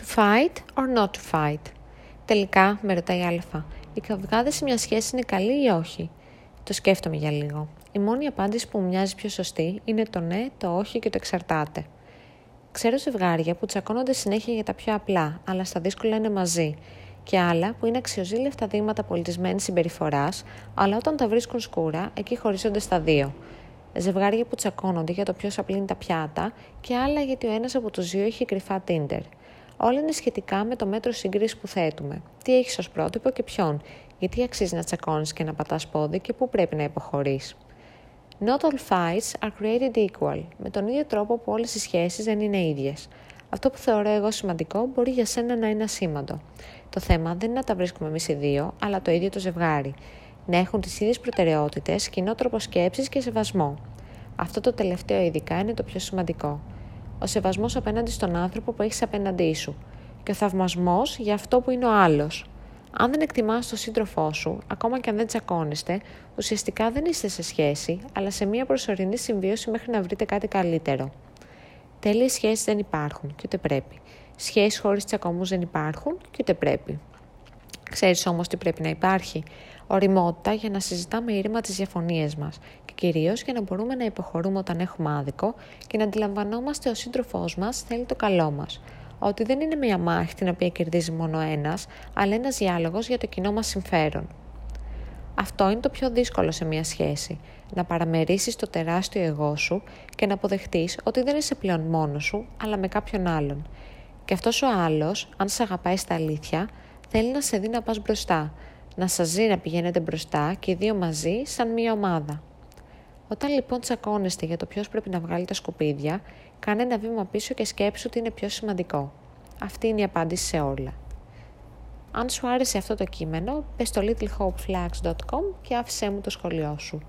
To fight or not to fight. Τελικά, με ρωτάει Α, η καυγάδε σε μια σχέση είναι καλή ή όχι; Το σκέφτομαι για λίγο. Η μόνη απάντηση που μου μοιάζει πιο σωστή είναι το ναι, το όχι και το εξαρτάται. Ξέρω ζευγάρια που τσακώνονται συνέχεια για τα πιο απλά, αλλά στα δύσκολα είναι μαζί, και άλλα που είναι αξιοζήλευτα δείγματα πολιτισμένης συμπεριφοράς, αλλά όταν τα βρίσκουν σκούρα, εκεί χωρίζονται στα δύο. Ζευγάρια που τσακώνονται για το ποιος απλύνει τα πιάτα, και άλλα γιατί ο ένας από τους δύο έχει κρυφά Tinder. Όλα είναι σχετικά με το μέτρο σύγκρισης που θέτουμε. Τι έχεις ως πρότυπο και ποιον, γιατί αξίζει να τσακώνεις και να πατάς πόδι και πού πρέπει να υποχωρείς; Not all fights are created equal, με τον ίδιο τρόπο που όλες οι σχέσεις δεν είναι ίδιες. Αυτό που θεωρώ εγώ σημαντικό μπορεί για σένα να είναι ασήμαντο. Το θέμα δεν είναι να τα βρίσκουμε εμείς οι δύο, αλλά το ίδιο το ζευγάρι. Να έχουν τις ίδιες προτεραιότητες, κοινό τρόπο σκέψης και σεβασμό. Αυτό το τελευταίο ειδικά είναι το πιο σημαντικό. Ο σεβασμός απέναντι στον άνθρωπο που έχεις απέναντί σου. Και ο θαυμασμός για αυτό που είναι ο άλλος. Αν δεν εκτιμάς τον σύντροφό σου, ακόμα και αν δεν τσακώνεστε, ουσιαστικά δεν είστε σε σχέση, αλλά σε μια προσωρινή συμβίωση μέχρι να βρείτε κάτι καλύτερο. Τέλειες σχέσεις δεν υπάρχουν και ούτε πρέπει. Σχέσεις χωρίς τσακωμούς δεν υπάρχουν και ούτε πρέπει. Ξέρεις όμως τι πρέπει να υπάρχει. Οριμότητα για να συζητάμε ήρεμα τις διαφωνίες μας και κυρίως για να μπορούμε να υποχωρούμε όταν έχουμε άδικο και να αντιλαμβανόμαστε ο σύντροφός μας θέλει το καλό μας ότι δεν είναι μια μάχη την οποία κερδίζει μόνο ένας, αλλά ένας διάλογος για το κοινό μας συμφέρον. Αυτό είναι το πιο δύσκολο σε μια σχέση, να παραμερίσεις το τεράστιο εγώ σου και να αποδεχτείς ότι δεν είσαι πλέον μόνος σου, αλλά με κάποιον άλλον. Και αυτός ο άλλος, αν σε αγαπάει στα αλήθεια, θέλει να σε δει να πας μπροστά, να σας ζει να πηγαίνετε μπροστά και οι δύο μαζί σαν μια ομάδα. Όταν λοιπόν τσακώνεστε για το ποιος πρέπει να βγάλει τα σκουπίδια, κάνε ένα βήμα πίσω και σκέψου ότι είναι πιο σημαντικό. Αυτή είναι η απάντηση σε όλα. Αν σου άρεσε αυτό το κείμενο, πες στο littlehopeflags.com και άφησέ μου το σχολείο σου.